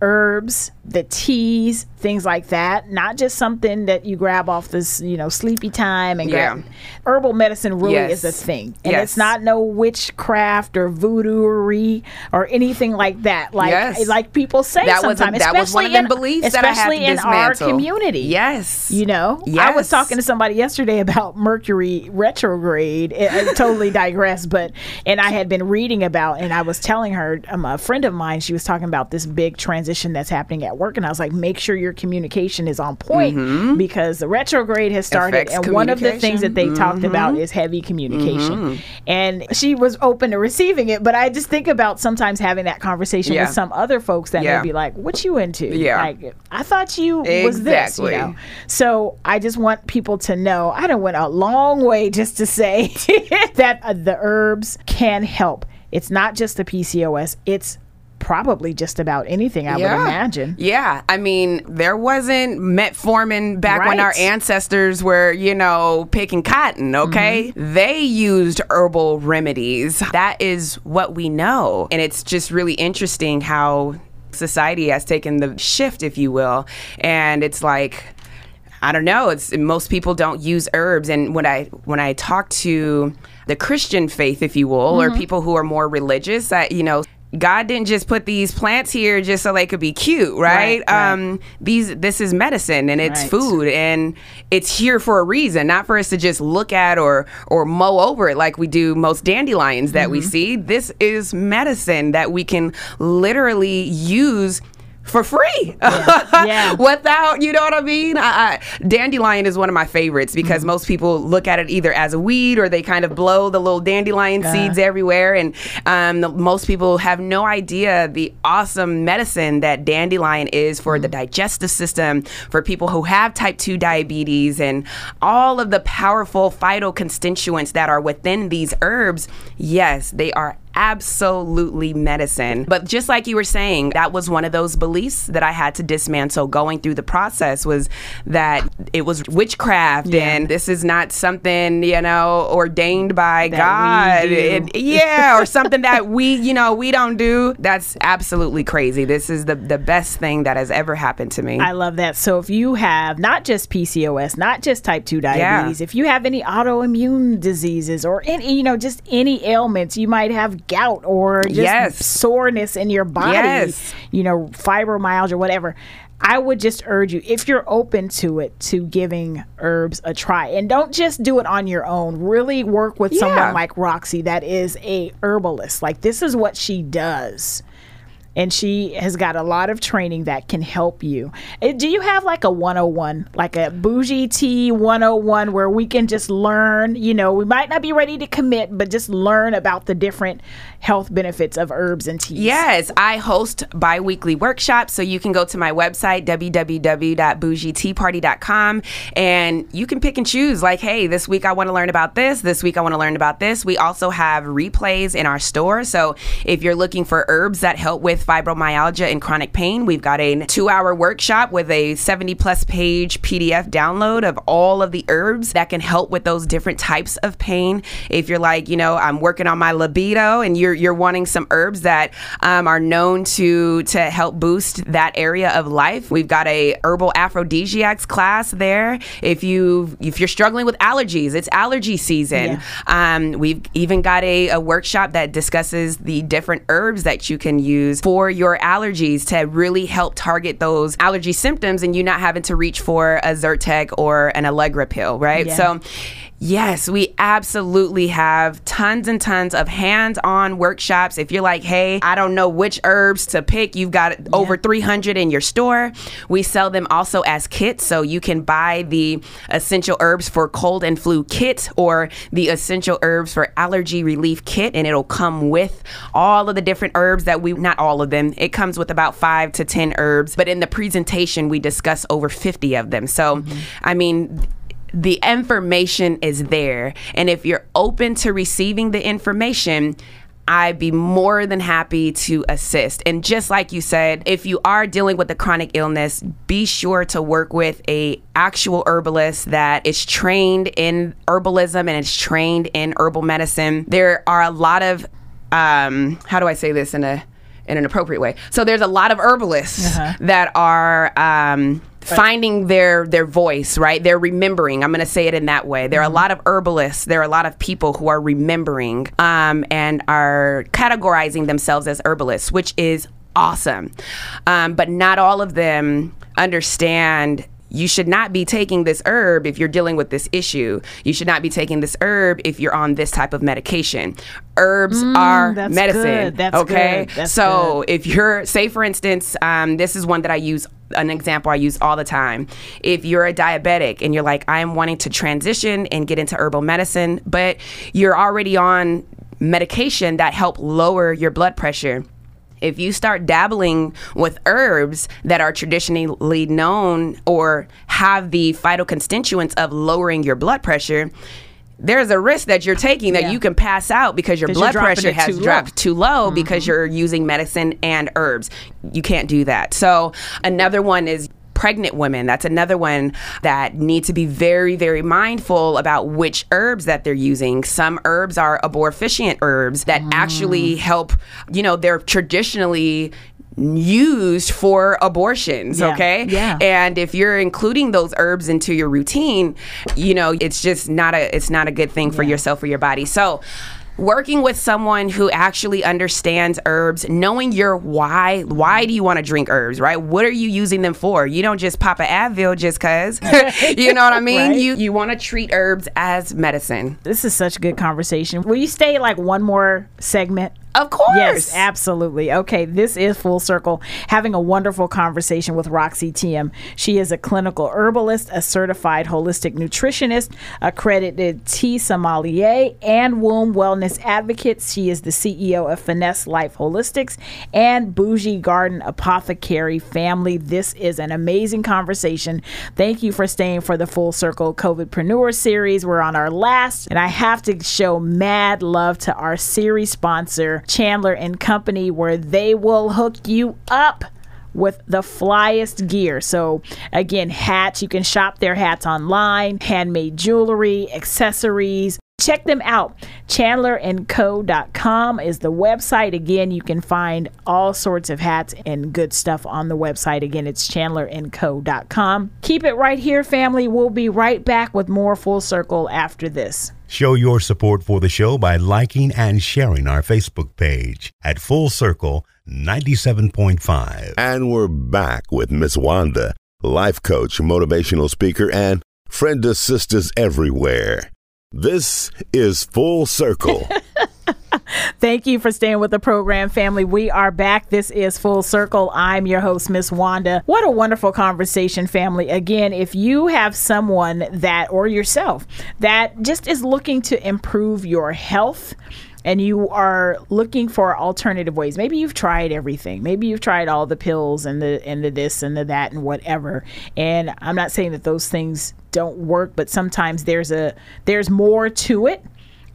herbs, the teas, things like that, not just something that you grab off this, you know, sleepy time and grab. Yeah. Herbal medicine really Yes. is a thing. And Yes. it's not no witchcraft or voodooery or anything like that. Like Yes. like people say That was a- sometimes. that was one of especially them in- beliefs that I had especially in our community. Yes. You know, I was talking to somebody yesterday about Mercury retrograde. I, I totally digress, but and I had been reading about, and I was telling her, um, a friend of mine, she was talking about this big transition that's happening at work, and I was like, make sure your communication is on point because the retrograde has started, Mm-hmm. And one of the things that they communication. talked about is heavy communication, and she was open to receiving it, but I just think about sometimes having that conversation Yeah. with some other folks that Yeah. may be like, "What you into?" Yeah. like I thought you was this, you know. So I just want people to know. I done went a long way just to say that uh, the herbs can help. It's not just the PCOS. It's probably just about anything. I would imagine. Yeah. I mean, there wasn't metformin back when our ancestors were, you know, picking cotton, okay? Mm-hmm. They used herbal remedies. That is what we know. And it's just really interesting how society has taken the shift, if you will. And it's like, I don't know. It's most people don't use herbs, and when I when I talk to the Christian faith, if you will, or people who are more religious, that you know. God didn't just put these plants here just so they could be cute, right? Right, right. Um, these this is medicine and it's Right. food and it's here for a reason, not for us to just look at or or mow over it like we do most dandelions that Mm-hmm. we see. This is medicine that we can literally use for free Yeah. without you know what i mean I, I, dandelion is one of my favorites because Mm-hmm. most people look at it either as a weed or they kind of blow the little dandelion seeds everywhere and um, the, most people have no idea the awesome medicine that dandelion is for Mm-hmm. the digestive system for people who have type 2 diabetes and all of the powerful phytoconstituents that are within these herbs yes they are absolutely medicine. But just like you were saying, that was one of those beliefs that I had to dismantle going through the process was that it was witchcraft and this is not something, you know, ordained by That God. It- yeah, or something that we, you know, we don't do. That's absolutely crazy. This is the the best thing that has ever happened to me. I love that. So if you have not just PCOS, not just type 2 diabetes, if you have any autoimmune diseases or any, you know, just any ailments, you might have gout or just Yes. soreness in your body, Yes. you know, fibromyalgia, or whatever. I would just urge you, if you're open to it, to giving herbs a try. And don't just do it on your own. Really work with Yeah. someone like Roxy that is a herbalist. Like this is what she does and she has got a lot of training that can help you. Uh, Do you have like a 101, like a bougie tea 101 where we can just learn, you know, we might not be ready to commit, but just learn about the different health benefits of herbs and teas? Yes, I host bi-weekly workshops, so you can go to my website www.bougieteaparty.com and you can pick and choose like, hey, this week I want to learn about this, this week I want to learn about this. We also have replays in our store, so if you're looking for herbs that help with fibromyalgia and chronic pain, we've got a 2-hour workshop with a 70 plus page PDF download of all of the herbs that can help with those different types of pain. If you're like, you know, I'm working on my libido and you're you're wanting some herbs that um, are known to to help boost that area of life, we've got a herbal aphrodisiacs class there. If you if you're struggling with allergies, it's allergy season. Um, we've even got a, a workshop that discusses the different herbs that you can use for your allergies to really help target those allergy symptoms and you not having to reach for a Zyrtec or an Allegra pill, right? Yeah. So Yes, we absolutely have tons and tons of hands on workshops. If you're like, hey, I don't know which herbs to pick, you've got over 300 in your store. We sell them also as kits. So you can buy the essential herbs for cold and flu kit or the essential herbs for allergy relief kit. And it'll come with all of the different herbs that we, not all of them, it comes with about five to 10 herbs. But in the presentation, we discuss over 50 of them. So, mm-hmm. I mean, the information is there. And if you're open to receiving the information, I'd be more than happy to assist. And just like you said, if you are dealing with a chronic illness, be sure to work with a actual herbalist that is trained in herbalism and is trained in herbal medicine. There are a lot of um, how do I say this in a in an appropriate way? So there's a lot of herbalists that are um, finding their their voice, right? They're remembering. I'm going to say it in that way. There are a lot of herbalists. There are a lot of people who are remembering um, and are categorizing themselves as herbalists, which is awesome. Um, but not all of them understand you should not be taking this herb if you're dealing with this issue. You should not be taking this herb if you're on this type of medication. Herbs are that's medicine. good. Okay. good. So if you're, say, for instance, um, this is one that I use. An example I use all the time. If you're a diabetic and you're like, I'm wanting to transition and get into herbal medicine, but you're already on medication that help lower your blood pressure if you start dabbling with herbs that are traditionally known or have the phytoconstituents of lowering your blood pressure, there's a risk that you're taking that Yeah. you can pass out because your blood pressure has too low. dropped too low mm-hmm. because you're using medicine and herbs. You can't do that. So, another one is pregnant women. That's another one that need to be very very mindful about which herbs that they're using. Some herbs are abortifacient herbs that mm. actually help you know they're traditionally used for abortions Yeah, okay? Yeah. and if you're including those herbs into your routine you know it's just not a it's not a good thing for yourself or your body. So working with someone who actually understands herbs, knowing your why. Why do you want to drink herbs, right? What are you using them for? You don't just pop an Advil just cause. you know what I mean? Right. You you want to treat herbs as medicine. This is such a good conversation. Will you stay like one more segment? Of course. Yes, absolutely. Okay, this is Full Circle, having a wonderful conversation with Roxy Thiam. She is a clinical herbalist, a certified holistic nutritionist, accredited tea sommelier, and womb wellness advocate. She is the CEO of Finesse Life Holistics and Bougie Garden Apothecary Family. This is an amazing conversation. Thank you for staying for the Full Circle COVIDpreneur series. We're on our last, and I have to show mad love to our series sponsor, Chandler and Company, where they will hook you up with the flyest gear. So, again, hats, you can shop their hats online, handmade jewelry, accessories. Check them out. Chandlerandco.com is the website. Again, you can find all sorts of hats and good stuff on the website. Again, it's chandlerandco.com. Keep it right here, family. We'll be right back with more Full Circle after this. Show your support for the show by liking and sharing our Facebook page at Full Circle 97.5. And we're back with Miss Wanda, life coach, motivational speaker, and friend to sisters everywhere. This is Full Circle. Thank you for staying with the program, family. We are back. This is Full Circle. I'm your host, Miss Wanda. What a wonderful conversation, family. Again, if you have someone that, or yourself, that just is looking to improve your health, and you are looking for alternative ways. Maybe you've tried everything. Maybe you've tried all the pills and the and the this and the that and whatever. And I'm not saying that those things don't work, but sometimes there's a there's more to it.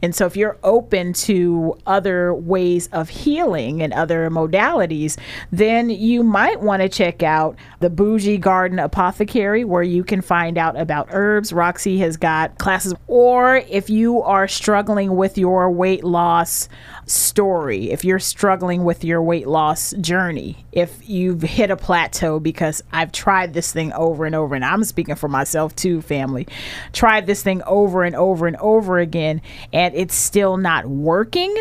And so, if you're open to other ways of healing and other modalities, then you might want to check out the Bougie Garden Apothecary, where you can find out about herbs. Roxy has got classes. Or if you are struggling with your weight loss story, if you're struggling with your weight loss journey, if you've hit a plateau, because I've tried this thing over and over, and I'm speaking for myself too, family, tried this thing over and over and over again, and it's still not working,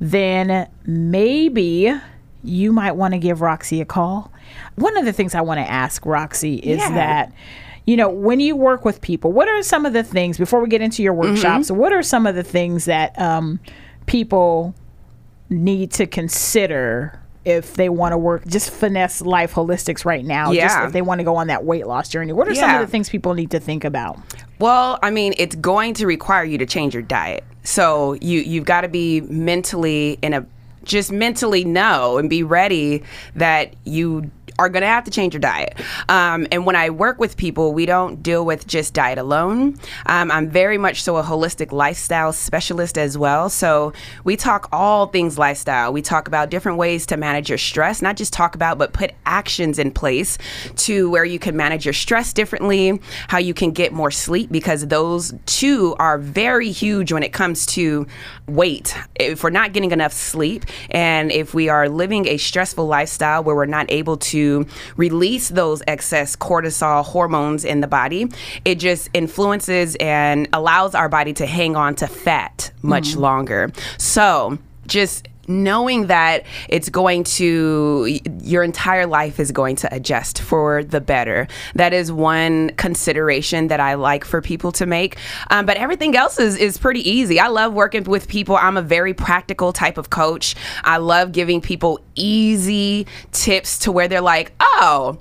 then maybe you might want to give Roxy a call. One of the things I want to ask Roxy is Yeah. that you know, when you work with people, what are some of the things before we get into your workshops? What are some of the things that um, people need to consider if they want to work just finesse life holistics right now? Just Yeah. if they want to go on that weight loss journey, what are some of the things people need to think about? Well, I mean, it's going to require you to change your diet. So you you've got to be mentally in a just mentally know and be ready that you are going to have to change your diet. Um, and when I work with people, we don't deal with just diet alone. Um, I'm very much so a holistic lifestyle specialist as well. So we talk all things lifestyle. We talk about different ways to manage your stress, not just talk about, but put actions in place to where you can manage your stress differently, how you can get more sleep, because those two are very huge when it comes to weight. If we're not getting enough sleep and if we are living a stressful lifestyle where we're not able to release those excess cortisol hormones in the body, it just influences and allows our body to hang on to fat much mm. longer. So, just knowing that it's going to your entire life is going to adjust for the better. That is one consideration that i like for people to make. Um, but everything else is, is pretty easy. I love working with people. I'm a very practical type of coach. I love giving people easy tips to where they're like oh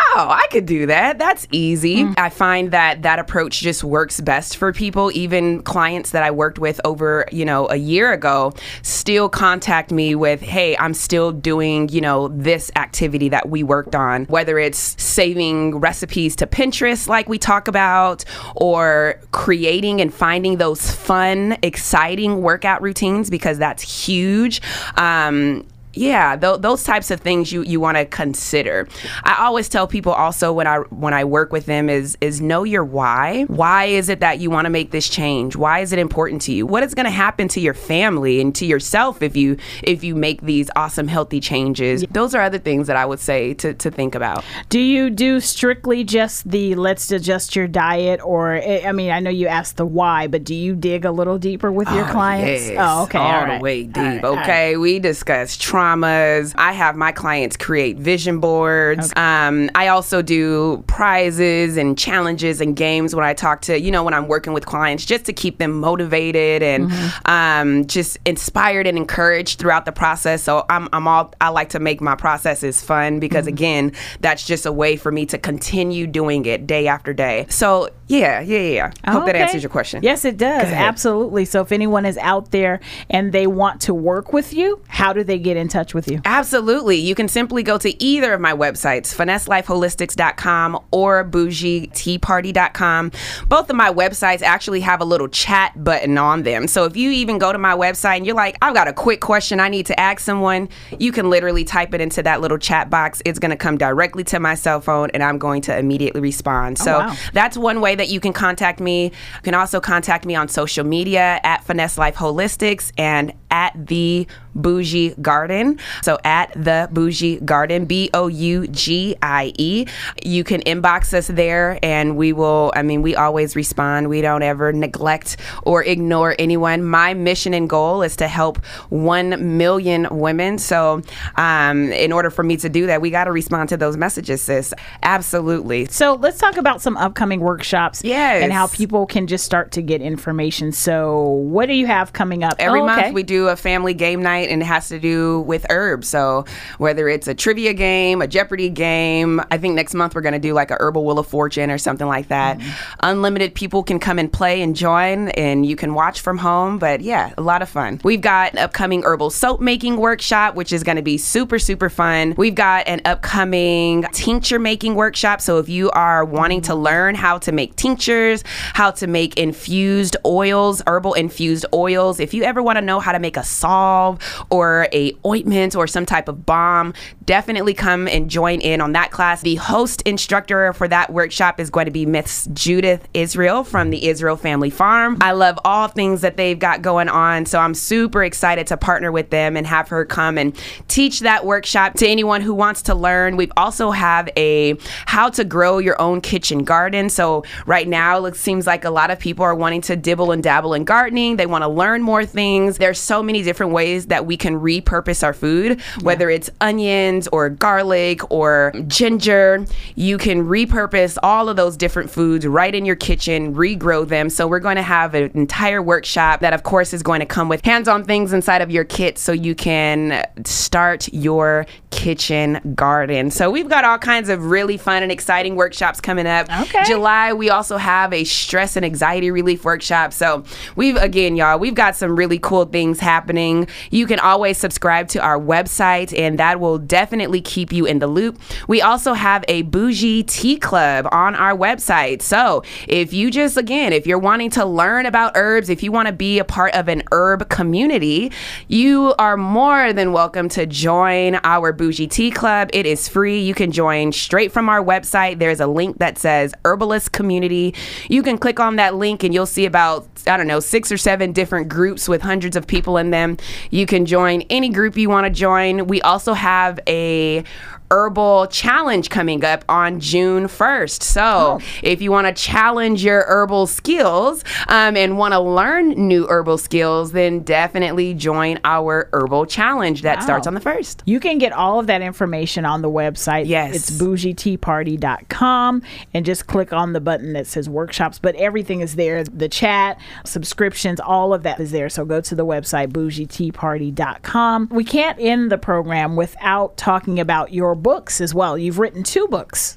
Oh, I could do that. That's easy. I find that that approach just works best for people. Even clients that I worked with over, you know, a year ago still contact me with, "Hey, I'm still doing, you know, this activity that we worked on, whether it's saving recipes to Pinterest like we talk about or creating and finding those fun, exciting workout routines because that's huge." Um yeah, th- those types of things you, you want to consider. I always tell people also when I when I work with them is is know your why. Why is it that you want to make this change? Why is it important to you? What is going to happen to your family and to yourself if you if you make these awesome healthy changes? Those are other things that I would say to to think about. Do you do strictly just the let's adjust your diet, or eh, I mean, I know you asked the why, but do you dig a little deeper with your clients? Yes, Oh, okay, all, all the way deep. All right, right. okay, we discuss traumas. I have my clients create vision boards. Um, I also do prizes and challenges and games when I talk to you know when I'm working with clients, just to keep them motivated and Mm-hmm. um, just inspired and encouraged throughout the process. So I'm, I'm all I like to make my processes fun because Mm-hmm. again, that's just a way for me to continue doing it day after day. So yeah, yeah, yeah. I hope that answers your question. Yes, it does. Absolutely. So if anyone is out there and they want to work with you, how do they get in touch with you? Absolutely. You can simply go to either of my websites, finesselifeholistics.com or bougieteaparty.com. Both of my websites actually have a little chat button on them. So if you even go to my website and you're like, I've got a quick question I need to ask someone, you can literally type it into that little chat box. It's going to come directly to my cell phone and I'm going to immediately respond. Oh, so wow. that's one way that you can contact me. You can also contact me on social media at Finesse Life Holistics and at the Bougie Garden. So at the Bougie Garden, B O U G I E. You can inbox us there and we will, I mean, we always respond. We don't ever neglect or ignore anyone. My mission and goal is to help 1 million women. So um, in order for me to do that, we got to respond to those messages, sis. Absolutely. So let's talk about some upcoming workshops Yes. and how people can just start to get information. So what do you have coming up? Every Oh, okay. month we do a family game night and it has to do with herbs. So whether it's a trivia game, a Jeopardy game, I think next month we're going to do like a herbal wheel of fortune or something like that. Mm-hmm. Unlimited people can come and play and join and you can watch from home, but yeah, a lot of fun. We've got an upcoming herbal soap making workshop which is going to be super super fun. We've got an upcoming tincture making workshop. So if you are wanting to learn how to make tinctures, how to make infused oils, herbal infused oils, if you ever want to know how to make a salve or a ointment or some type of balm, definitely come and join in on that class. The host instructor for that workshop is going to be Miss Judith Israel from the Israel Family Farm. I love all things that they've got going on, so I'm super excited to partner with them and have her come and teach that workshop to anyone who wants to learn. We also have a how to grow your own kitchen garden. So right now it seems like a lot of people are wanting to dibble and dabble in gardening. They want to learn more things. There's so many different ways that we can repurpose our food, whether it's onions or garlic or ginger. You can repurpose all of those different foods right in your kitchen, regrow them. So we're going to have an entire workshop that of course is going to come with hands-on things inside of your kit so you can start your kitchen garden. So we've got all kinds of really fun and exciting workshops coming up. Okay. July we also have a stress and anxiety relief workshop. So we've again y'all, we've got some really cool things happening. You can always subscribe to our website and that will definitely keep you in the loop. We also have a bougie tea club on our website. So if you just again, if you're wanting to learn about herbs, if you want to be a part of an herb community, you are more than welcome to join our bougie tea club. It is free. You can join straight from our website. There's a link that says herbalist community. You can click on that link and you'll see about I don't know, six or seven different groups with hundreds of people in them. You can join any group you want to join. We also have a herbal challenge coming up on June 1st. So, if you want to challenge your herbal skills um, and want to learn new herbal skills, then definitely join our herbal challenge that starts on the 1st. You can get all of that information on the website. Yes. It's bougieteaparty.com and just click on the button that says workshops, but everything is there. The chat, subscriptions, all of that is there. So go to the website bougieteaparty.com. We can't end the program without talking about your books as well. You've written two books.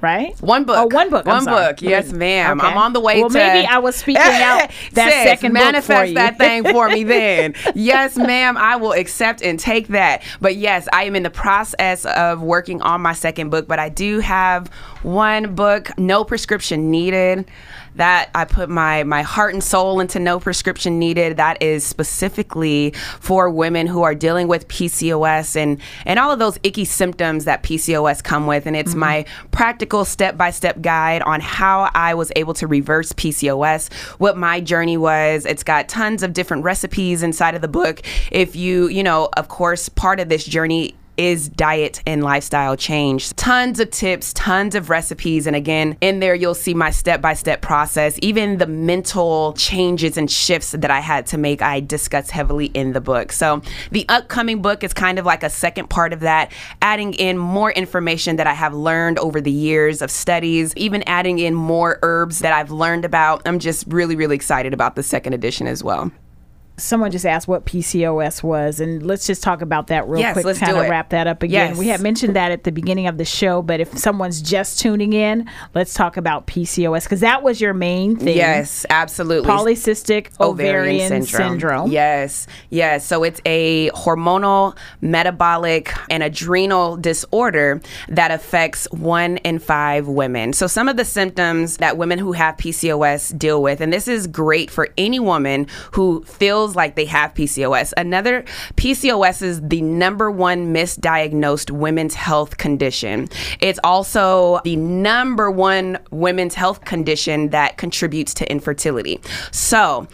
Right, One book. Oh, one book. One book. Yes, ma'am. Okay. I'm on the way well, to. maybe I was speaking out that Sis, second book manifest for you. that thing for me then. yes, ma'am. I will accept and take that. But yes, I am in the process of working on my second book. But I do have one book, No Prescription Needed. That I put my my heart and soul into No Prescription Needed. That is specifically for women who are dealing with PCOS and and all of those icky symptoms that PCOS come with. And it's mm-hmm. my practical step by step guide on how I was able to reverse PCOS, what my journey was. It's got tons of different recipes inside of the book. If you, you know, of course, part of this journey is diet and lifestyle change. Tons of tips, tons of recipes. And again, in there, you'll see my step by step process, even the mental changes and shifts that I had to make, I discuss heavily in the book. So the upcoming book is kind of like a second part of that, adding in more information that I have learned over the years of studies, even adding in more herbs that I've learned about. I'm just really, really excited about the second edition as well someone just asked what PCOS was, and let's just talk about that real Yes, quick. let's Kind of wrap that up again. Yes. We had mentioned that at the beginning of the show, but if someone's just tuning in, let's talk about PCOS because that was your main thing. Yes, absolutely. Polycystic ovarian, syndrome. Yes, yes. So it's a hormonal, metabolic, and adrenal disorder that affects one in five women. So some of the symptoms that women who have PCOS deal with, and this is great for any woman who feels like they have PCOS. Another PCOS is the number one misdiagnosed women's health condition. It's also the number one women's health condition that contributes to infertility. So,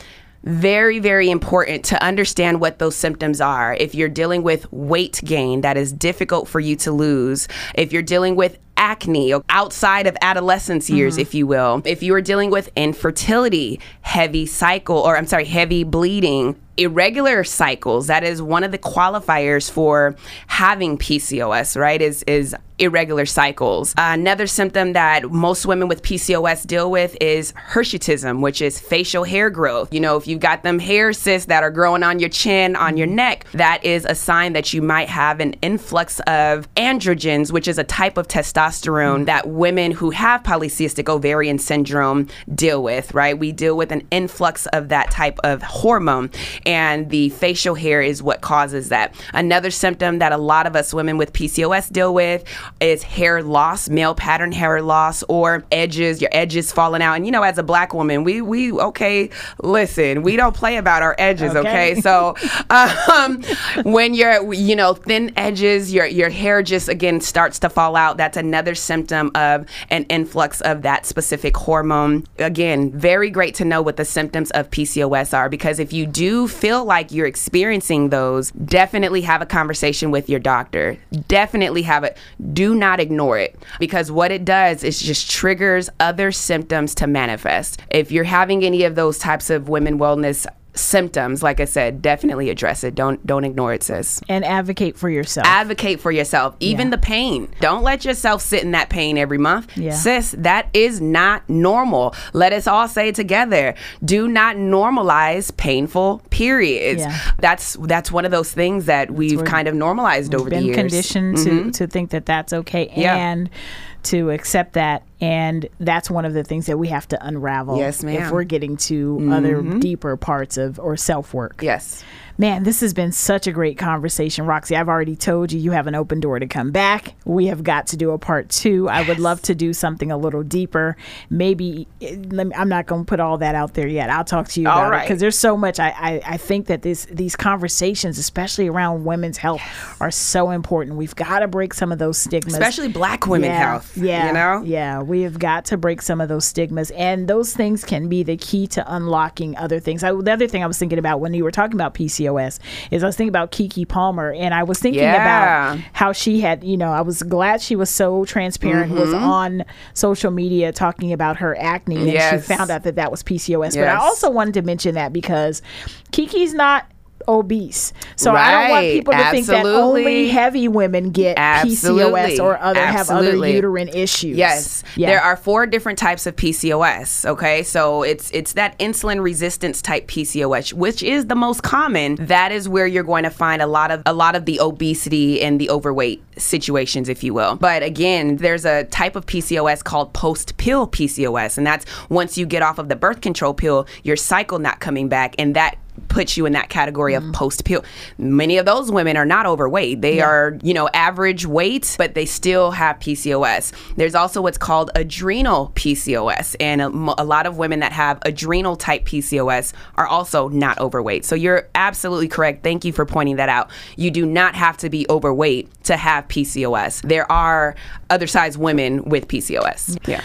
very, very important to understand what those symptoms are. If you're dealing with weight gain that is difficult for you to lose, if you're dealing with acne outside of adolescence years, mm-hmm. if you will, if you are dealing with infertility, heavy cycle, or I'm sorry, heavy bleeding, irregular cycles, that is one of the qualifiers for having PCOS, right? Is is irregular cycles. another symptom that most women with PCOS deal with is hirsutism, which is facial hair growth. You know, if you've got them hair cysts that are growing on your chin, on your mm-hmm. neck, that is a sign that you might have an influx of androgens, which is a type of testosterone that women who have polycystic ovarian syndrome deal with, right? We deal with an influx of that type of hormone, and the facial hair is what causes that. Another symptom that a lot of us women with PCOS deal with is hair loss, male pattern hair loss, or edges, your edges falling out. And you know, as a black woman, we we okay, listen, we don't play about our edges, okay? Okay. So um, when you're you know thin edges, your your hair just again starts to fall out. That's another symptom of an influx of that specific hormone. Again, very great to know what the symptoms of PCOS are because if you do feel like you're experiencing those, definitely have a conversation with your doctor. Definitely have it. Do not ignore it because what it does is just triggers other symptoms to manifest. If you're having any of those types of women wellness symptoms, like I said, definitely address it. Don't don't ignore it, sis. And advocate for yourself. Advocate for yourself, even Yeah. the pain. Don't let yourself sit in that pain every month. Yeah. Sis, that is not normal. Let us all say together. Do not normalize painful periods. Yeah. That's that's one of those things that we've kind of normalized over the years. Mm-hmm. conditioned to, to think that that's okay Yeah. and to accept that and that's one of the things that we have to unravel Yes, if ma'am. Mm-hmm. we're getting to other deeper parts of or self-work Yes. man this has been such a great conversation roxy i've already told you you have an open door to come back we have got to do a part two i would love to do something a little deeper maybe let me, i'm not going to put all that out there yet i'll talk to you All about it because there's so much I, I i think that this these conversations especially around women's health are so important we've got to break some of those stigmas Especially black women yeah, health. Yeah. You know? Yeah. We have got to break some of those stigmas. And those things can be the key to unlocking other things. I, the other thing I was thinking about when you were talking about PCOS is I was thinking about Keke Palmer and I was thinking Yeah. about how she had, you know, I was glad she was so transparent, was Mm-hmm. on social media talking about her acne and Yes. she found out that that was PCOS. But I also wanted to mention that because Keke's not obese. So I don't want people to think that only heavy women get Absolutely. PCOS or other have other uterine issues. Yes, Yeah. there are four different types of PCOS. Okay, so it's it's that insulin resistance type PCOS, which is the most common. That is where you're going to find a lot of a lot of the obesity and the overweight situations, if you will. But again, there's a type of PCOS called post pill PCOS, and that's once you get off of the birth control pill, your cycle not coming back, and that puts you in that category of mm. post pill. Many of those women are not overweight. They are, you know, average weight, but they still have PCOS. There's also what's called adrenal PCOS. And a, a lot of women that have adrenal type PCOS are also not overweight. So you're absolutely correct. Thank you for pointing that out. You do not have to be overweight to have PCOS. There are other size women with PCOS. Yeah.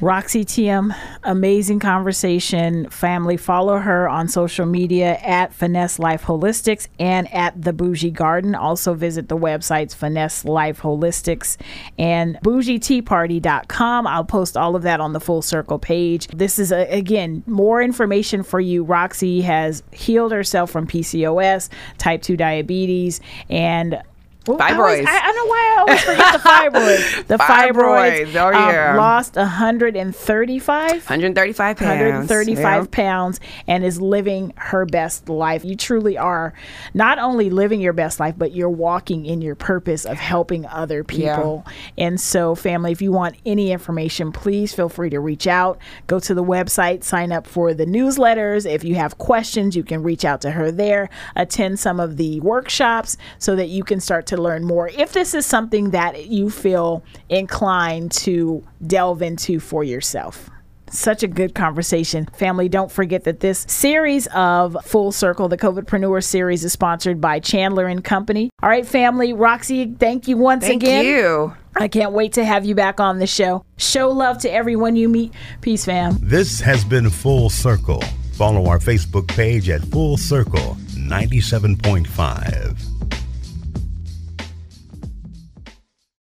Roxy Thiam, amazing conversation. Family, follow her on social media at Finesse Life Holistics and at The Bougie Garden. Also visit the websites Finesse Life Holistics and bougieteaparty.com. I'll post all of that on the Full Circle page. This is, a, again, more information for you. Roxy has healed herself from PCOS, type 2 diabetes, and well, I, always, Fibroids. I, I know why I always forget the fibroids. The fibroids. Fibroids, oh, um, yeah. lost 135 135 pounds. 135 Yeah. pounds and is living her best life. You truly are not only living your best life, but you're walking in your purpose of helping other people. And so, family, if you want any information, please feel free to reach out. Go to the website, sign up for the newsletters. If you have questions, you can reach out to her there. Attend some of the workshops so that you can start to learn more. If this is something that you feel inclined to delve into for yourself. Such a good conversation. Family, don't forget that this series of Full Circle, the COVIDpreneur series, is sponsored by Chandler and Company. All right, family. Roxy, thank you once Thank again. Thank you. I can't wait to have you back on the show. Show love to everyone you meet. Peace, fam. This has been Full Circle. Follow our Facebook page at Full Circle 97.5.